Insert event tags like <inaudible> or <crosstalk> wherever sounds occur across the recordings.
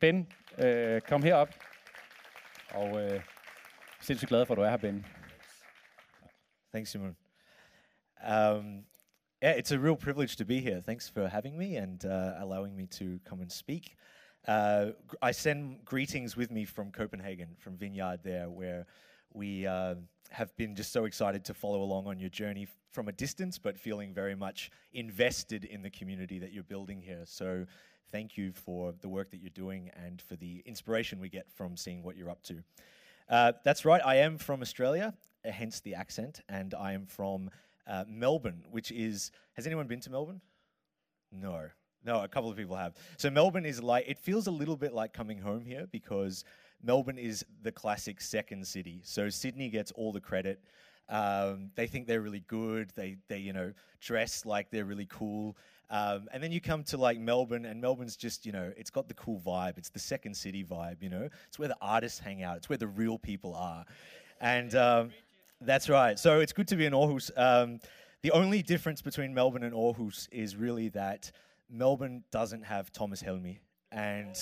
Ben, øh, kom herop. Og øh, sindssygt glad for, at du er her, Ben. Thanks, Simon. Um, yeah, it's a real privilege to be here. Thanks for having me and uh, allowing me to come and speak. Uh, I send greetings with me from Copenhagen, from Vineyard there, where we uh, have been just so excited to follow along on your journey from a distance, but feeling very much invested in the community that you're building here. So thank you for the work that you're doing and for the inspiration we get from seeing what you're up to. Uh, that's right, I am from Australia, uh, hence the accent, and I am from uh, Melbourne, which is. Has anyone been to Melbourne? No. No, a couple of people have. So Melbourne is like it feels a little bit like coming home here because Melbourne is the classic second city. So Sydney gets all the credit. Um, they think they're really good. They they you know dress like they're really cool. Um, and then you come to like Melbourne, and Melbourne's just you know it's got the cool vibe. It's the second city vibe. You know, it's where the artists hang out. It's where the real people are. And um, that's right. So it's good to be in Aarhus. Um, the only difference between Melbourne and Aarhus is really that Melbourne doesn't have Thomas Helmig. And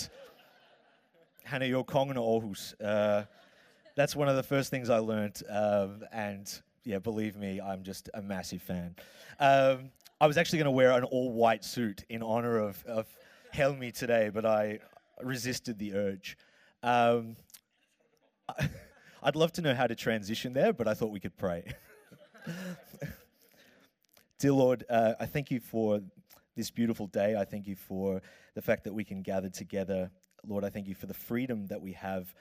Hannah, jo kongen Aarhus. Uh, that's one of the first things I learned. Um, and yeah, believe me, I'm just a massive fan. Um, I was actually going to wear an all white suit in honor of, of Helmig today, but I resisted the urge. Um, <laughs> I'd love to know how to transition there, but I thought we could pray. <laughs> Dear Lord, uh, I thank you for this beautiful day. I thank you for the fact that we can gather together. Lord, I thank you for the freedom that we have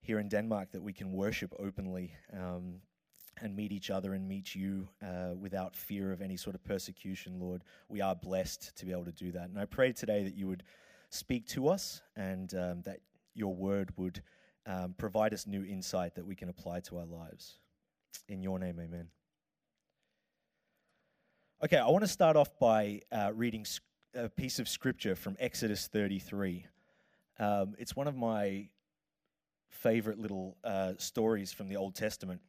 here in Denmark that we can worship openly um, and meet each other and meet you uh, without fear of any sort of persecution, Lord. We are blessed to be able to do that. And I pray today that you would speak to us and um, that your word would um, provide us new insight that we can apply to our lives. In your name, amen. Okay, I want to start off by uh, reading a piece of scripture from Exodus 33. Um, it's one of my favorite little uh, stories from the Old Testament.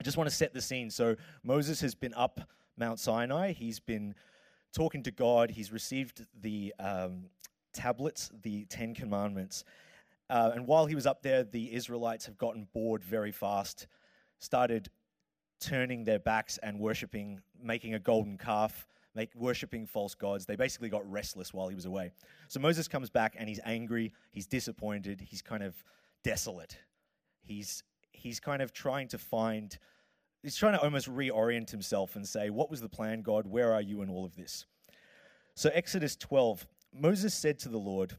I just want to set the scene. So, Moses has been up Mount Sinai, he's been talking to God, he's received the um, tablets, the Ten Commandments. Uh, and while he was up there, the Israelites have gotten bored very fast, started turning their backs and worshiping, making a golden calf, make, worshiping false gods. They basically got restless while he was away. So Moses comes back and he's angry, he's disappointed, he's kind of desolate. He's, he's kind of trying to find, he's trying to almost reorient himself and say, What was the plan, God? Where are you in all of this? So, Exodus 12, Moses said to the Lord,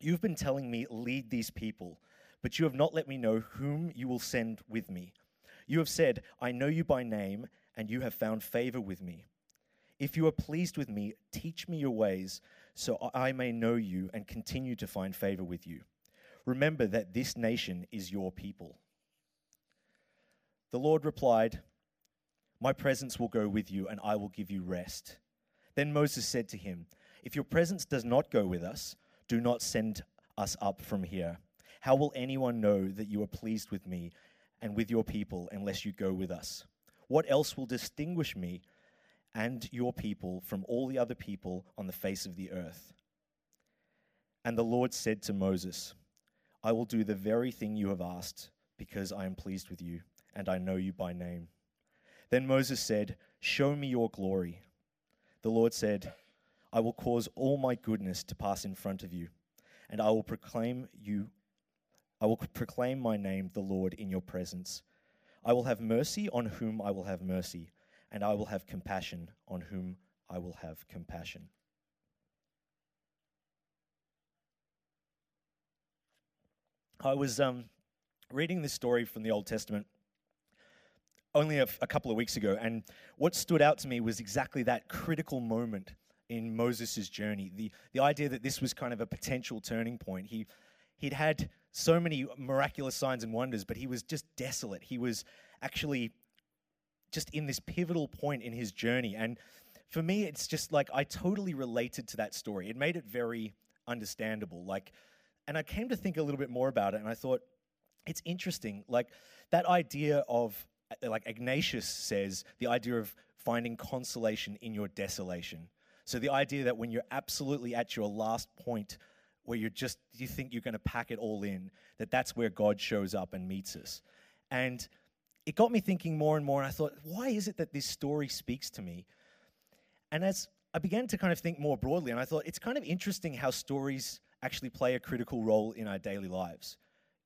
You've been telling me, lead these people, but you have not let me know whom you will send with me. You have said, I know you by name, and you have found favor with me. If you are pleased with me, teach me your ways, so I may know you and continue to find favor with you. Remember that this nation is your people. The Lord replied, My presence will go with you, and I will give you rest. Then Moses said to him, If your presence does not go with us, do not send us up from here. How will anyone know that you are pleased with me and with your people unless you go with us? What else will distinguish me and your people from all the other people on the face of the earth? And the Lord said to Moses, I will do the very thing you have asked, because I am pleased with you, and I know you by name. Then Moses said, Show me your glory. The Lord said, I will cause all my goodness to pass in front of you, and I will proclaim you I will proclaim my name, the Lord, in your presence. I will have mercy on whom I will have mercy, and I will have compassion on whom I will have compassion. I was um, reading this story from the Old Testament only a, couple of weeks ago, and what stood out to me was exactly that critical moment in Moses' journey. The, the idea that this was kind of a potential turning point. He, he'd had so many miraculous signs and wonders, but he was just desolate. He was actually just in this pivotal point in his journey. And for me, it's just like I totally related to that story. It made it very understandable. Like, and I came to think a little bit more about it, and I thought it's interesting. Like that idea of, Uh, like Ignatius says, the idea of finding consolation in your desolation. So the idea that when you're absolutely at your last point where you're just, you think you're going to pack it all in, that that's where God shows up and meets us. And it got me thinking more and more, and I thought, why is it that this story speaks to me? And as I began to kind of think more broadly, and I thought it's kind of interesting how stories actually play a critical role in our daily lives.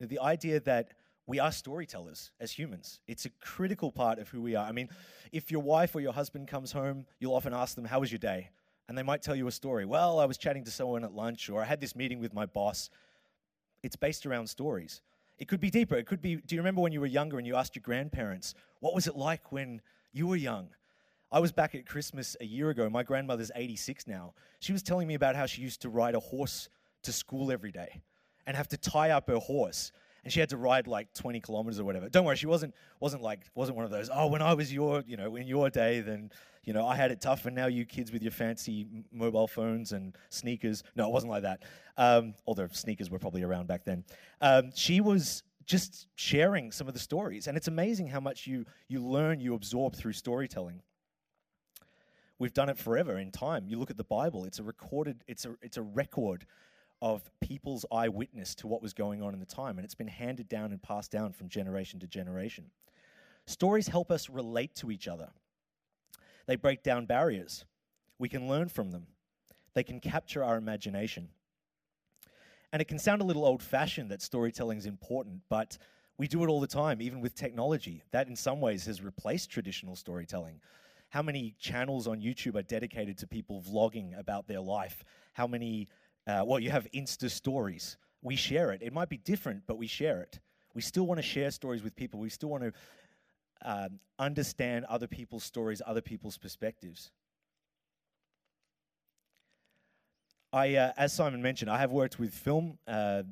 The idea that we are storytellers as humans. It's a critical part of who we are. I mean, if your wife or your husband comes home, you'll often ask them, How was your day? And they might tell you a story. Well, I was chatting to someone at lunch, or I had this meeting with my boss. It's based around stories. It could be deeper. It could be Do you remember when you were younger and you asked your grandparents, What was it like when you were young? I was back at Christmas a year ago. My grandmother's 86 now. She was telling me about how she used to ride a horse to school every day and have to tie up her horse and she had to ride like 20 kilometers or whatever. Don't worry, she wasn't wasn't like wasn't one of those. Oh, when I was your you know in your day, then you know I had it tough, and now you kids with your fancy mobile phones and sneakers. No, it wasn't like that. Um, although sneakers were probably around back then. Um, she was just sharing some of the stories, and it's amazing how much you you learn, you absorb through storytelling. We've done it forever in time. You look at the Bible; it's a recorded, it's a it's a record of people's eyewitness to what was going on in the time, and it's been handed down and passed down from generation to generation. Stories help us relate to each other, they break down barriers. We can learn from them, they can capture our imagination. And it can sound a little old fashioned that storytelling is important, but we do it all the time, even with technology. That, in some ways, has replaced traditional storytelling. How many channels on YouTube are dedicated to people vlogging about their life? How many uh, well, you have Insta stories. We share it. It might be different, but we share it. We still want to share stories with people. We still want to um, understand other people's stories, other people's perspectives. I, uh, as Simon mentioned, I have worked with film uh,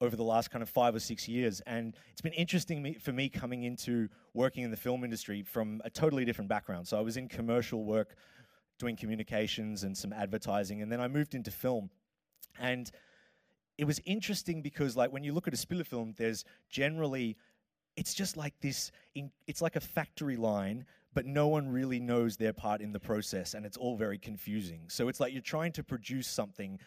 over the last kind of five or six years, and it's been interesting me, for me coming into working in the film industry from a totally different background. So I was in commercial work, doing communications and some advertising, and then I moved into film. And it was interesting because, like, when you look at a Spiller film, there's generally, it's just like this, it's like a factory line, but no one really knows their part in the process, and it's all very confusing. So it's like you're trying to produce something,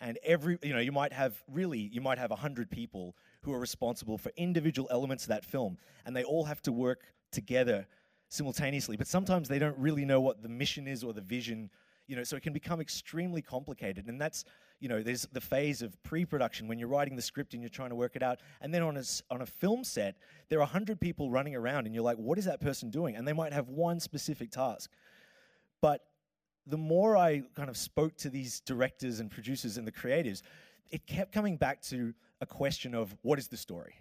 and every, you know, you might have really, you might have 100 people who are responsible for individual elements of that film, and they all have to work together simultaneously, but sometimes they don't really know what the mission is or the vision, you know, so it can become extremely complicated, and that's you know, there's the phase of pre-production when you're writing the script and you're trying to work it out. And then on a, on a film set, there are 100 people running around and you're like, what is that person doing? And they might have one specific task. But the more I kind of spoke to these directors and producers and the creatives, it kept coming back to a question of what is the story?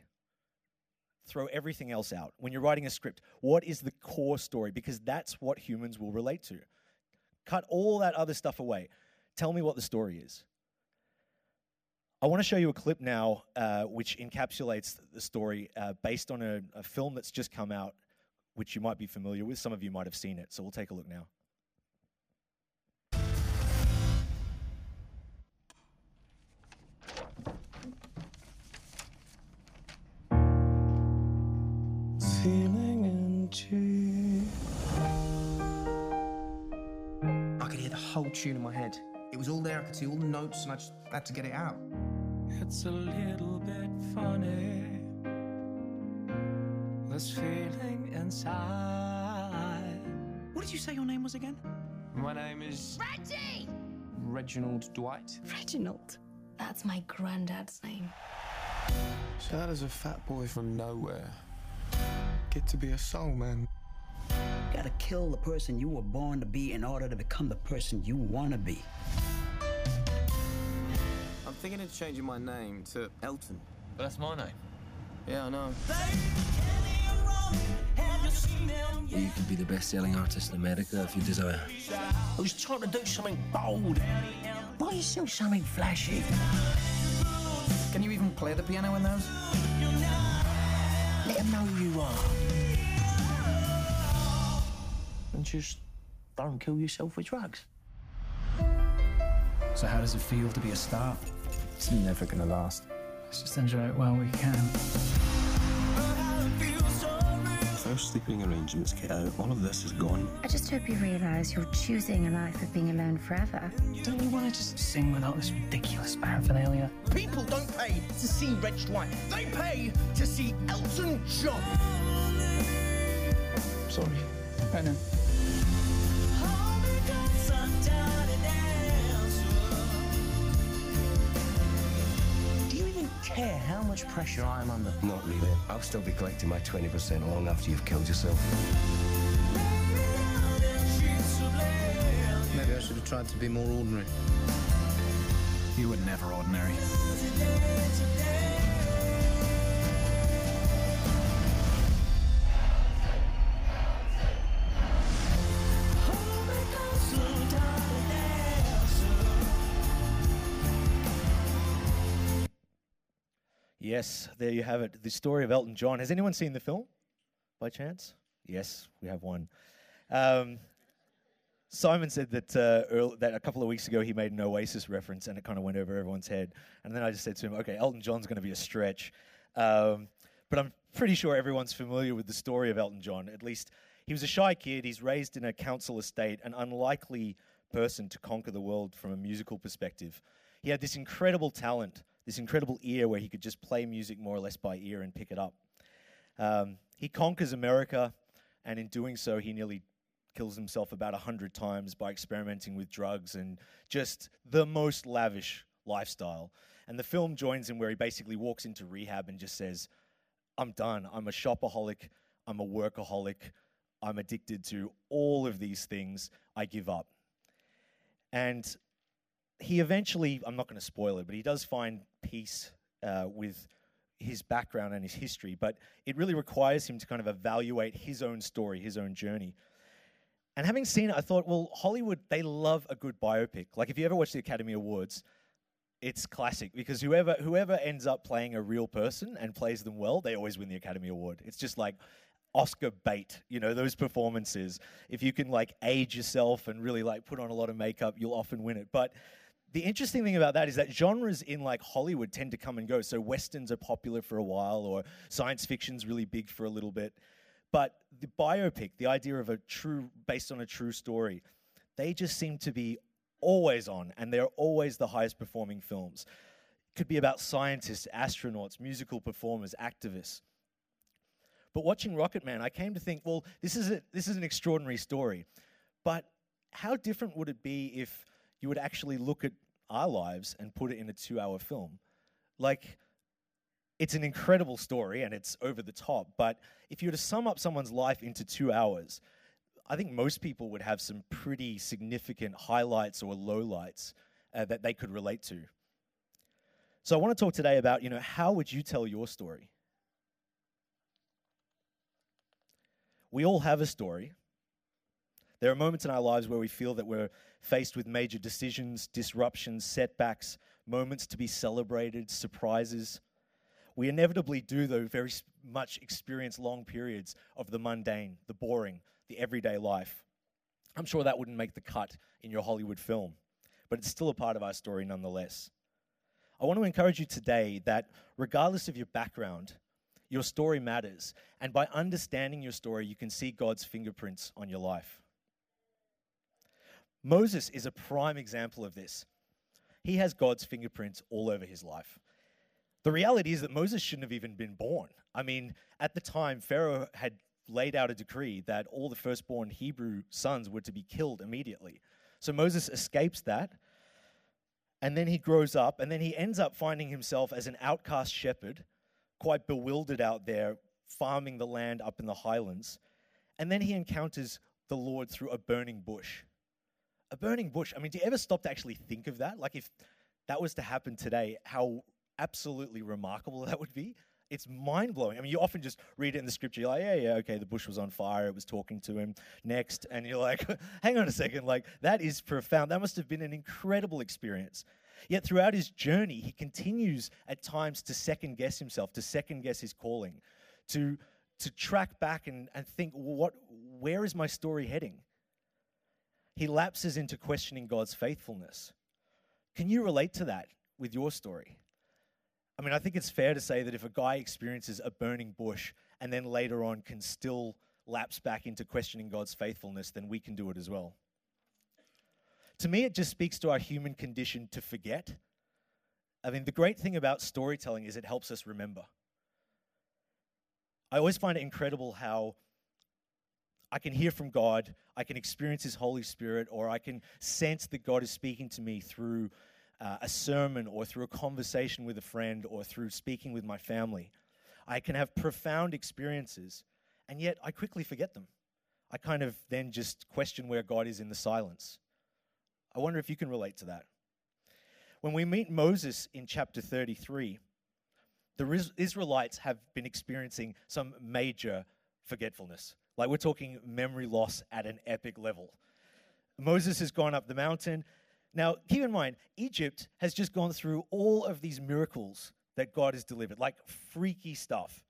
Throw everything else out. When you're writing a script, what is the core story? Because that's what humans will relate to. Cut all that other stuff away. Tell me what the story is. I want to show you a clip now uh, which encapsulates the story uh, based on a, a film that's just come out, which you might be familiar with. Some of you might have seen it, so we'll take a look now. Whole tune in my head. It was all there, I could see all the notes, and I just had to get it out. It's a little bit funny. This feeling inside. What did you say your name was again? My name is Reggie! Reginald Dwight. Reginald. That's my granddad's name. So how does a fat boy from nowhere get to be a soul man? You gotta kill the person you were born to be in order to become the person you wanna be. I'm thinking of changing my name to Elton. But that's my name. Yeah, I know. You could be the best-selling artist in America if you desire. I was trying to do something bold. Why you still something flashy? Can you even play the piano in those? Let them know who you are. And just don't kill yourself with drugs. So how does it feel to be a star? It's never gonna last. Let's just enjoy it while we can. If our sleeping arrangements get out, all of this is gone. I just hope you realise you're choosing a life of being alone forever. Don't we want to just sing without this ridiculous paraphernalia? People don't pay to see Reg Dwight. They pay to see Elton John. Sorry. I know. Care how much pressure I'm under? Not really. I'll still be collecting my 20% long after you've killed yourself. Maybe I should have tried to be more ordinary. You were never ordinary. Yes, there you have it. The story of Elton John. Has anyone seen the film by chance? Yes, we have one. Um, Simon said that, uh, earl- that a couple of weeks ago he made an Oasis reference and it kind of went over everyone's head. And then I just said to him, okay, Elton John's going to be a stretch. Um, but I'm pretty sure everyone's familiar with the story of Elton John. At least he was a shy kid. He's raised in a council estate, an unlikely person to conquer the world from a musical perspective. He had this incredible talent, this incredible ear where he could just play music more or less by ear and pick it up. Um, he conquers America, and in doing so, he nearly kills himself about a hundred times by experimenting with drugs and just the most lavish lifestyle. And the film joins him where he basically walks into rehab and just says, I'm done. I'm a shopaholic. I'm a workaholic. I'm addicted to all of these things. I give up. And he eventually, I'm not going to spoil it, but he does find peace uh, with his background and his history. But it really requires him to kind of evaluate his own story, his own journey. And having seen it, I thought, well, Hollywood, they love a good biopic. Like if you ever watch the Academy Awards, it's classic because whoever whoever ends up playing a real person and plays them well, they always win the Academy Award. It's just like Oscar bait, you know, those performances. If you can like age yourself and really like put on a lot of makeup, you'll often win it. But the interesting thing about that is that genres in like Hollywood tend to come and go. So westerns are popular for a while, or science fiction's really big for a little bit. But the biopic, the idea of a true, based on a true story, they just seem to be always on, and they're always the highest performing films. It could be about scientists, astronauts, musical performers, activists. But watching Rocketman, I came to think, well, this is a, this is an extraordinary story, but how different would it be if you would actually look at our lives and put it in a two-hour film? Like, it's an incredible story and it's over the top, but if you were to sum up someone's life into two hours, I think most people would have some pretty significant highlights or lowlights uh, that they could relate to. So I want to talk today about, you know, how would you tell your story? We all have a story. There are moments in our lives where we feel that we're faced with major decisions, disruptions, setbacks, moments to be celebrated, surprises. We inevitably do, though, very much experience long periods of the mundane, the boring, the everyday life. I'm sure that wouldn't make the cut in your Hollywood film, but it's still a part of our story nonetheless. I want to encourage you today that regardless of your background, your story matters. And by understanding your story, you can see God's fingerprints on your life. Moses is a prime example of this. He has God's fingerprints all over his life. The reality is that Moses shouldn't have even been born. I mean, at the time, Pharaoh had laid out a decree that all the firstborn Hebrew sons were to be killed immediately. So Moses escapes that, and then he grows up, and then he ends up finding himself as an outcast shepherd, quite bewildered out there, farming the land up in the highlands. And then he encounters the Lord through a burning bush. A burning bush. I mean, do you ever stop to actually think of that? Like, if that was to happen today, how absolutely remarkable <laughs> that would be. It's mind blowing. I mean, you often just read it in the scripture. You're like, yeah, yeah, okay, the bush was on fire. It was talking to him next. And you're like, <laughs> hang on a second. Like, that is profound. That must have been an incredible experience. Yet throughout his journey, he continues at times to second guess himself, to second guess his calling, to, to track back and, and think, what, where is my story heading? He lapses into questioning God's faithfulness. Can you relate to that with your story? I mean, I think it's fair to say that if a guy experiences a burning bush and then later on can still lapse back into questioning God's faithfulness, then we can do it as well. To me, it just speaks to our human condition to forget. I mean, the great thing about storytelling is it helps us remember. I always find it incredible how I can hear from God, I can experience His Holy Spirit, or I can sense that God is speaking to me through uh, a sermon or through a conversation with a friend or through speaking with my family. I can have profound experiences, and yet I quickly forget them. I kind of then just question where God is in the silence. I wonder if you can relate to that. When we meet Moses in chapter 33, the Israelites have been experiencing some major forgetfulness. Like we're talking memory loss at an epic level. Moses has gone up the mountain. Now, keep in mind, Egypt has just gone through all of these miracles that God has delivered, like freaky stuff.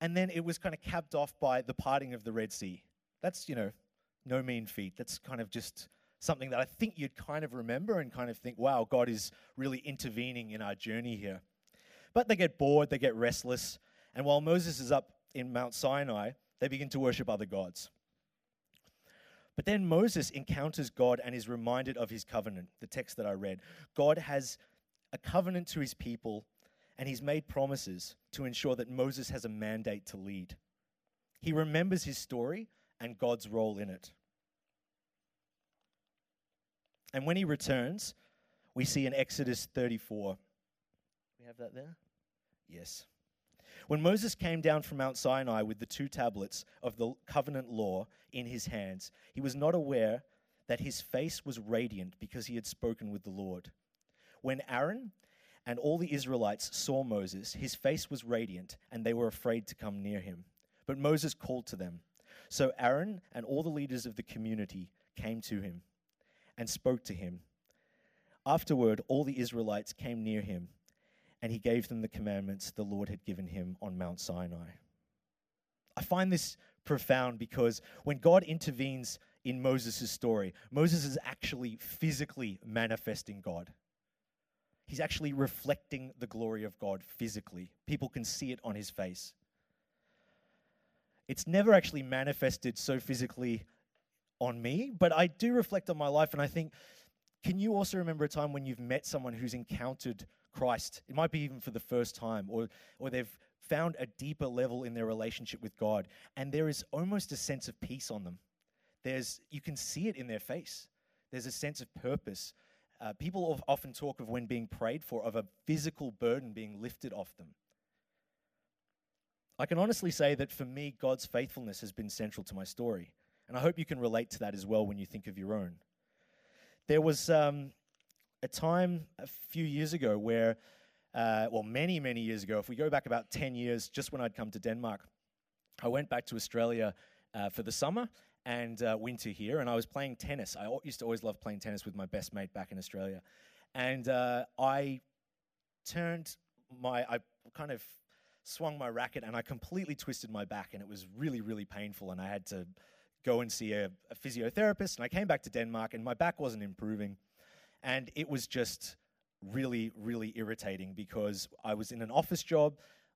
And then it was kind of capped off by the parting of the Red Sea. That's, you know, no mean feat. That's kind of just something that I think you'd kind of remember and kind of think, wow, God is really intervening in our journey here. But they get bored, they get restless, and while Moses is up in Mount Sinai, they begin to worship other gods. But then Moses encounters God and is reminded of his covenant, the text that I read. God has a covenant to his people, and he's made promises to ensure that Moses has a mandate to lead. He remembers his story and God's role in it. And when he returns, we see in Exodus 34. We have that there? Yes. When Moses came down from Mount Sinai with the two tablets of the covenant law in his hands, he was not aware that his face was radiant because he had spoken with the Lord. When Aaron and all the Israelites saw Moses, his face was radiant, and they were afraid to come near him. But Moses called to them. So Aaron and all the leaders of the community came to him and spoke to him. Afterward, all the Israelites came near him and he gave them the commandments the Lord had given him on Mount Sinai. I find this profound because when God intervenes in Moses' story, Moses is actually physically manifesting God. He's actually reflecting the glory of God physically. People can see it on his face. It's never actually manifested so physically on me, but I do reflect on my life and I think, can you also remember a time when you've met someone who's encountered Christ. It might be even for the first time, or, or they've found a deeper level in their relationship with God, and there is almost a sense of peace on them. There's, you can see it in their face. There's a sense of purpose. Uh, people often talk of when being prayed for, of a physical burden being lifted off them. I can honestly say that for me, God's faithfulness has been central to my story. And I hope you can relate to that as well when you think of your own. There was um, a time a few years ago where, uh, well, many, many years ago, if we go back about 10 years, just when I'd come to Denmark, I went back to Australia uh, for the summer and uh, winter here, and I was playing tennis. I used to always love playing tennis with my best mate back in Australia. And uh, I turned my, I kind of swung my racket and I completely twisted my back, and it was really, really painful, and I had to go and see a, a physiotherapist. And I came back to Denmark, and my back wasn't improving. And it was just really, really irritating because I was in an office job.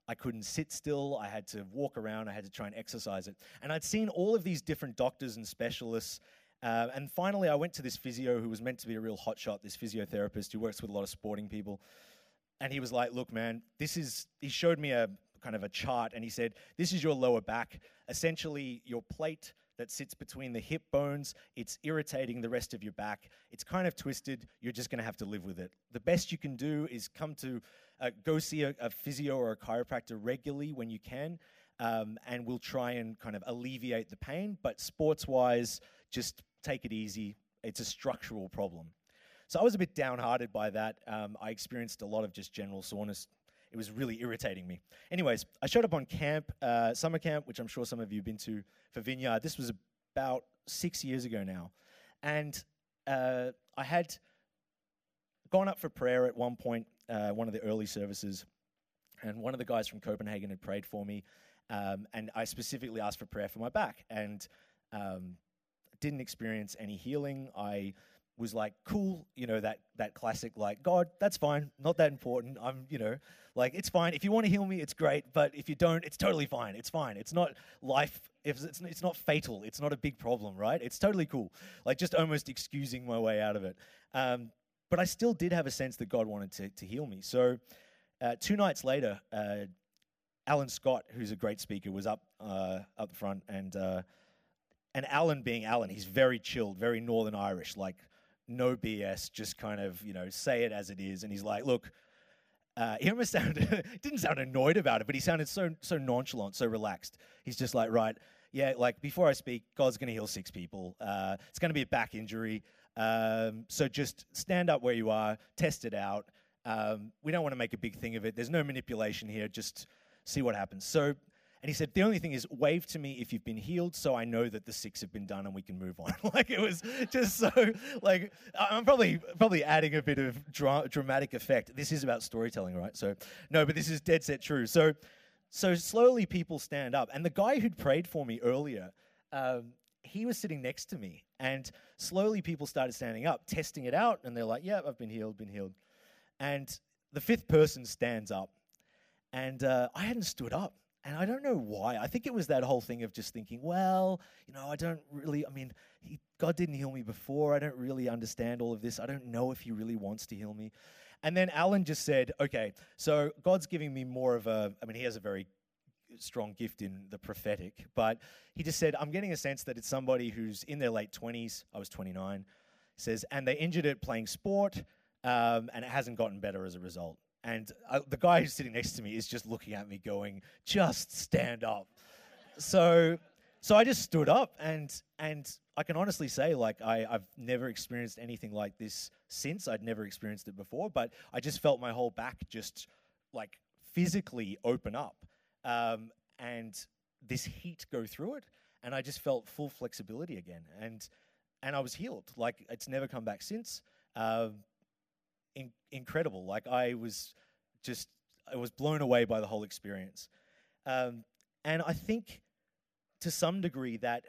I couldn't sit still. I had to walk around. I had to try and exercise it. And I'd seen all of these different doctors and specialists. Uh, and finally, I went to this physio who was meant to be a real hotshot, this physiotherapist who works with a lot of sporting people. And he was like, Look, man, this is, he showed me a kind of a chart and he said, This is your lower back. Essentially, your plate that sits between the hip bones. It's irritating the rest of your back. It's kind of twisted. You're just going to have to live with it. The best you can do is come to uh, go see a, a, physio or a chiropractor regularly when you can, um, and we'll try and kind of alleviate the pain. But sports wise, just take it easy. It's a structural problem. So I was a bit downhearted by that. Um, I experienced a lot of just general soreness it was really irritating me. Anyways, I showed up on camp, uh, summer camp, which I'm sure some of you have been to for Vineyard. This was about six years ago now. And uh, I had gone up for prayer at one point, uh, one of the early services, and one of the guys from Copenhagen had prayed for me. Um, and I specifically asked for prayer for my back and um, didn't experience any healing. I was like, cool, you know, that, that classic, like, God, that's fine, not that important. I'm, you know, like, it's fine. If you want to heal me, it's great. But if you don't, it's totally fine. It's fine. It's not life, if it's, it's not fatal. It's not a big problem, right? It's totally cool. Like, just almost excusing my way out of it. Um, but I still did have a sense that God wanted to, to heal me. So, uh, two nights later, uh, Alan Scott, who's a great speaker, was up uh, up front, and uh, and Alan, being Alan, he's very chilled, very Northern Irish, like no BS, just kind of you know say it as it is. And he's like, look, uh, he almost <laughs> sounded didn't sound annoyed about it, but he sounded so so nonchalant, so relaxed. He's just like, right, yeah, like before I speak, God's going to heal six people. Uh, it's going to be a back injury, um, so just stand up where you are, test it out. Um, we don't want to make a big thing of it. There's no manipulation here. Just see what happens. So, and he said, the only thing is, wave to me if you've been healed, so I know that the six have been done and we can move on. <laughs> like it was just so, like I'm probably probably adding a bit of dra- dramatic effect. This is about storytelling, right? So, no, but this is dead set true. So, so slowly people stand up, and the guy who'd prayed for me earlier. Um, he was sitting next to me, and slowly people started standing up, testing it out, and they're like, "Yeah, I've been healed, been healed." And the fifth person stands up, and uh, I hadn't stood up. And I don't know why. I think it was that whole thing of just thinking, well, you know, I don't really, I mean, he, God didn't heal me before. I don't really understand all of this. I don't know if He really wants to heal me. And then Alan just said, okay, so God's giving me more of a, I mean, He has a very strong gift in the prophetic, but he just said, I'm getting a sense that it's somebody who's in their late 20s. I was 29. Says, and they injured it playing sport, um, and it hasn't gotten better as a result. And uh, the guy who's sitting next to me is just looking at me, going, "Just stand up." so, so I just stood up, and and I can honestly say, like, I, I've never experienced anything like this since. I'd never experienced it before, but I just felt my whole back just like physically open up, um, and this heat go through it, and I just felt full flexibility again, and and I was healed. Like it's never come back since. Um, in, incredible. Like I was just, I was blown away by the whole experience. Um, and I think to some degree that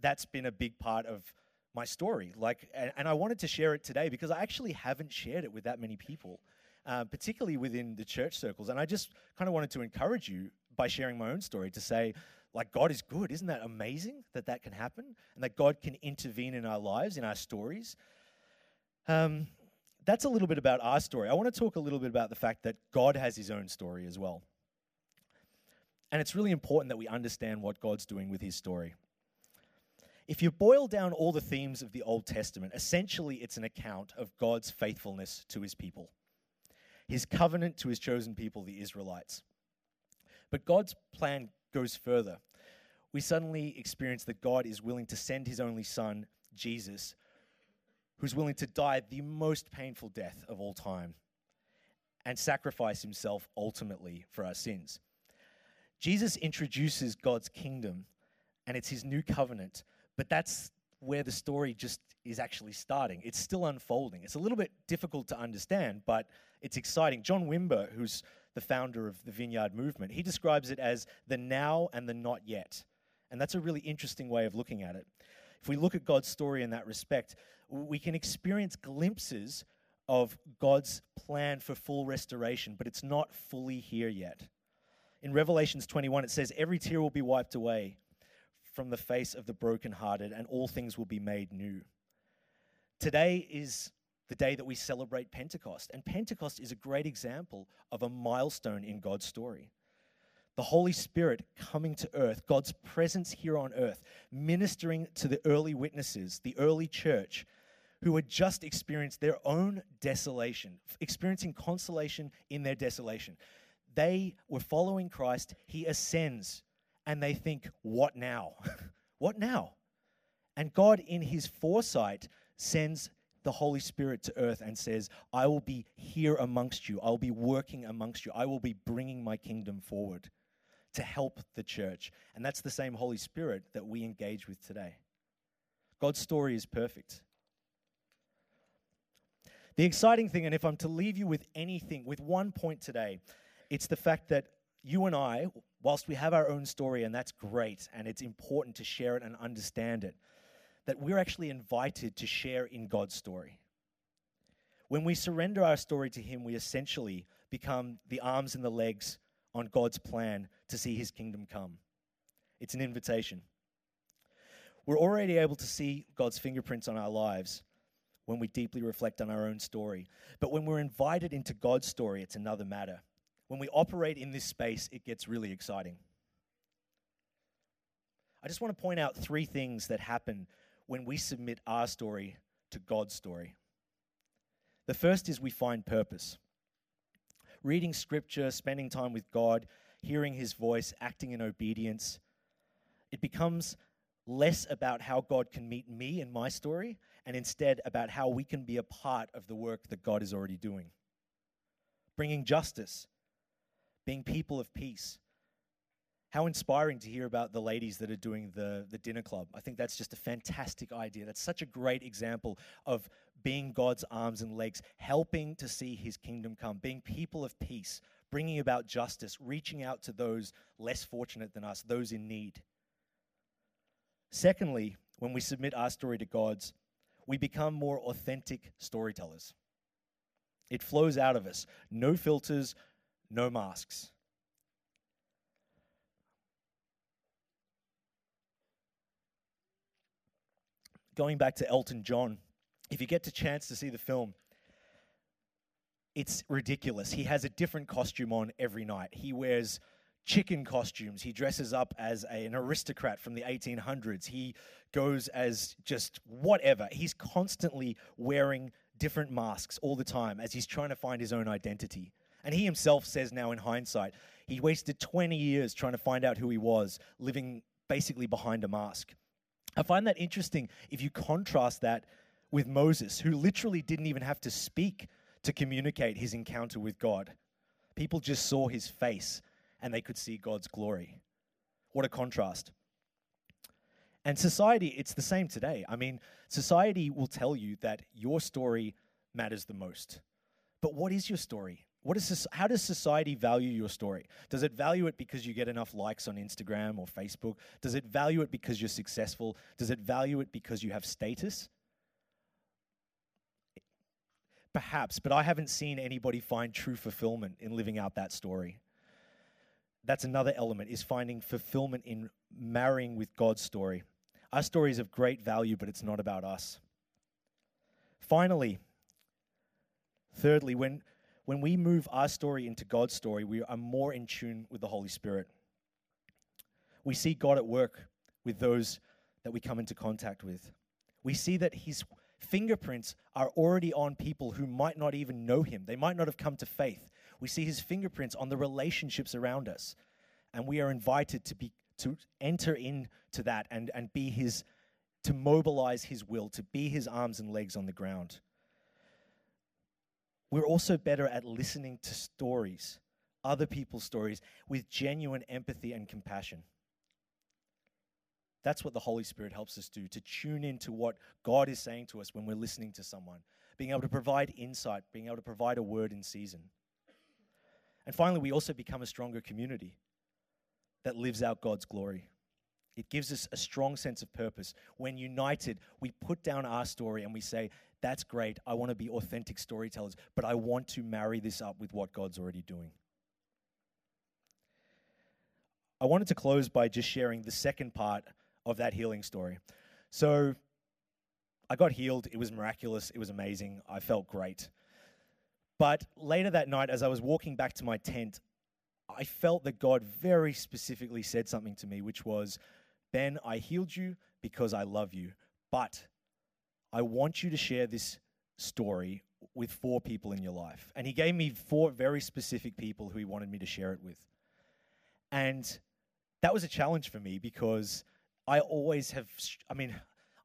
that's been a big part of my story. Like, and, and I wanted to share it today because I actually haven't shared it with that many people, uh, particularly within the church circles. And I just kind of wanted to encourage you by sharing my own story to say, like, God is good. Isn't that amazing that that can happen? And that God can intervene in our lives, in our stories. Um, that's a little bit about our story. I want to talk a little bit about the fact that God has his own story as well. And it's really important that we understand what God's doing with his story. If you boil down all the themes of the Old Testament, essentially it's an account of God's faithfulness to his people, his covenant to his chosen people, the Israelites. But God's plan goes further. We suddenly experience that God is willing to send his only son, Jesus, who's willing to die the most painful death of all time and sacrifice himself ultimately for our sins. Jesus introduces God's kingdom and it's his new covenant, but that's where the story just is actually starting. It's still unfolding. It's a little bit difficult to understand, but it's exciting. John Wimber, who's the founder of the Vineyard Movement, he describes it as the now and the not yet. And that's a really interesting way of looking at it. If we look at God's story in that respect, we can experience glimpses of God's plan for full restoration, but it's not fully here yet. In Revelations 21, it says, Every tear will be wiped away from the face of the brokenhearted, and all things will be made new. Today is the day that we celebrate Pentecost, and Pentecost is a great example of a milestone in God's story the Holy Spirit coming to earth, God's presence here on earth, ministering to the early witnesses, the early church, who had just experienced their own desolation, experiencing consolation in their desolation. They were following Christ, He ascends, and they think, What now? <laughs> what now? And God, in His foresight, sends the Holy Spirit to earth and says, I will be here amongst you. I'll be working amongst you. I will be bringing my kingdom forward to help the church. And that's the same Holy Spirit that we engage with today. God's story is perfect. The exciting thing, and if I'm to leave you with anything, with one point today, it's the fact that you and I, whilst we have our own story, and that's great, and it's important to share it and understand it, that we're actually invited to share in God's story. When we surrender our story to Him, we essentially become the arms and the legs on God's plan to see His kingdom come. It's an invitation. We're already able to see God's fingerprints on our lives when we deeply reflect on our own story. But when we're invited into God's story, it's another matter. When we operate in this space, it gets really exciting. I just want to point out three things that happen when we submit our story to God's story. The first is we find purpose. Reading scripture, spending time with God, hearing his voice, acting in obedience, it becomes less about how God can meet me in my story and instead about how we can be a part of the work that God is already doing. Bringing justice, being people of peace, how inspiring to hear about the ladies that are doing the, the dinner club. I think that's just a fantastic idea. That's such a great example of being God's arms and legs, helping to see his kingdom come, being people of peace, bringing about justice, reaching out to those less fortunate than us, those in need. Secondly, when we submit our story to God's, we become more authentic storytellers. It flows out of us. No filters, no masks. going back to Elton John, if you get the chance to see the film, it's ridiculous. He has a different costume on every night. He wears chicken costumes. He dresses up as a, an aristocrat from the 1800s. He goes as just whatever. He's constantly wearing different masks all the time as he's trying to find his own identity. And he himself says now in hindsight, he wasted 20 years trying to find out who he was, living basically behind a mask. I find that interesting if you contrast that with Moses, who literally didn't even have to speak to communicate his encounter with God. People just saw his face and they could see God's glory. What a contrast. And society, it's the same today. I mean, society will tell you that your story matters the most. But what is your story? What is this, how does society value your story? Does it value it because you get enough likes on Instagram or Facebook? Does it value it because you're successful? Does it value it because you have status? Perhaps, but I haven't seen anybody find true fulfillment in living out that story. That's another element is finding fulfillment in marrying with God's story. Our story is of great value, but it's not about us. Finally, thirdly, when when we move our story into God's story, we are more in tune with the Holy Spirit. We see God at work with those that we come into contact with. We see that His fingerprints are already on people who might not even know Him, they might not have come to faith. We see His fingerprints on the relationships around us, and we are invited to be to enter into that and, and be his to mobilize his will, to be his arms and legs on the ground we're also better at listening to stories, other people's stories, with genuine empathy and compassion. That's what the Holy Spirit helps us do, to tune into what God is saying to us when we're listening to someone, being able to provide insight, being able to provide a word in season. And finally, we also become a stronger community that lives out God's glory. It gives us a strong sense of purpose. When united, we put down our story and we say, That's great. I want to be authentic storytellers, but I want to marry this up with what God's already doing. I wanted to close by just sharing the second part of that healing story. So, I got healed. It was miraculous. It was amazing. I felt great. But later that night, as I was walking back to my tent, I felt that God very specifically said something to me, which was, Ben, I healed you because I love you, but I want you to share this story with four people in your life. And he gave me four very specific people who he wanted me to share it with. And that was a challenge for me because I always have, I mean,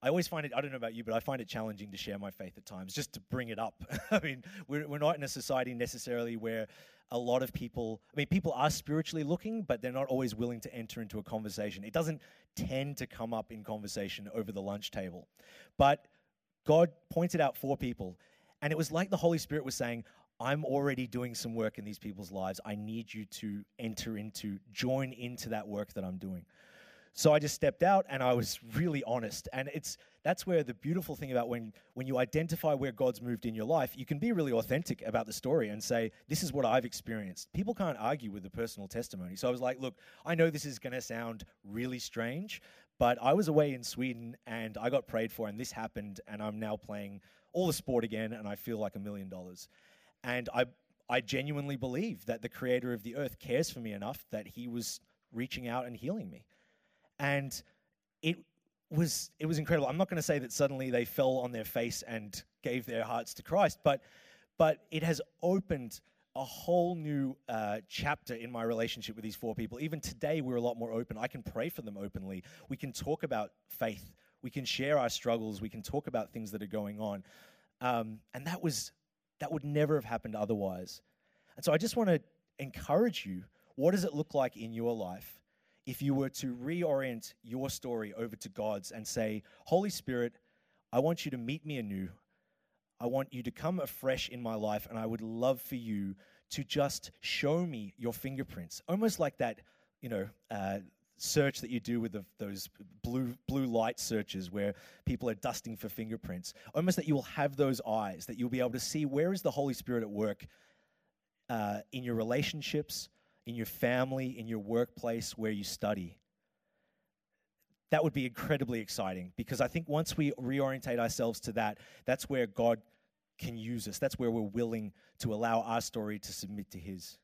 I always find it, I don't know about you, but I find it challenging to share my faith at times, just to bring it up. <laughs> I mean, we're, we're not in a society necessarily where a lot of people, I mean, people are spiritually looking, but they're not always willing to enter into a conversation. It doesn't tend to come up in conversation over the lunch table. But God pointed out four people, and it was like the Holy Spirit was saying, I'm already doing some work in these people's lives. I need you to enter into, join into that work that I'm doing. So I just stepped out and I was really honest. And it's that's where the beautiful thing about when when you identify where God's moved in your life, you can be really authentic about the story and say, "This is what I've experienced." People can't argue with the personal testimony. So I was like, "Look, I know this is going to sound really strange, but I was away in Sweden and I got prayed for and this happened and I'm now playing all the sport again and I feel like a million dollars." And I I genuinely believe that the creator of the earth cares for me enough that he was reaching out and healing me and it was it was incredible. I'm not going to say that suddenly they fell on their face and gave their hearts to Christ, but but it has opened a whole new uh, chapter in my relationship with these four people. Even today, we're a lot more open. I can pray for them openly. We can talk about faith. We can share our struggles. We can talk about things that are going on, um, and that was that would never have happened otherwise. And so, I just want to encourage you. What does it look like in your life if you were to reorient your story over to God's and say, Holy Spirit, I want you to meet me anew. I want you to come afresh in my life, and I would love for you to just show me your fingerprints, almost like that, you know, uh, search that you do with the, those blue blue light searches where people are dusting for fingerprints. Almost that you will have those eyes, that you'll be able to see where is the Holy Spirit at work uh, in your relationships, in your family, in your workplace, where you study. That would be incredibly exciting because I think once we reorientate ourselves to that, that's where God can use us. That's where we're willing to allow our story to submit to His.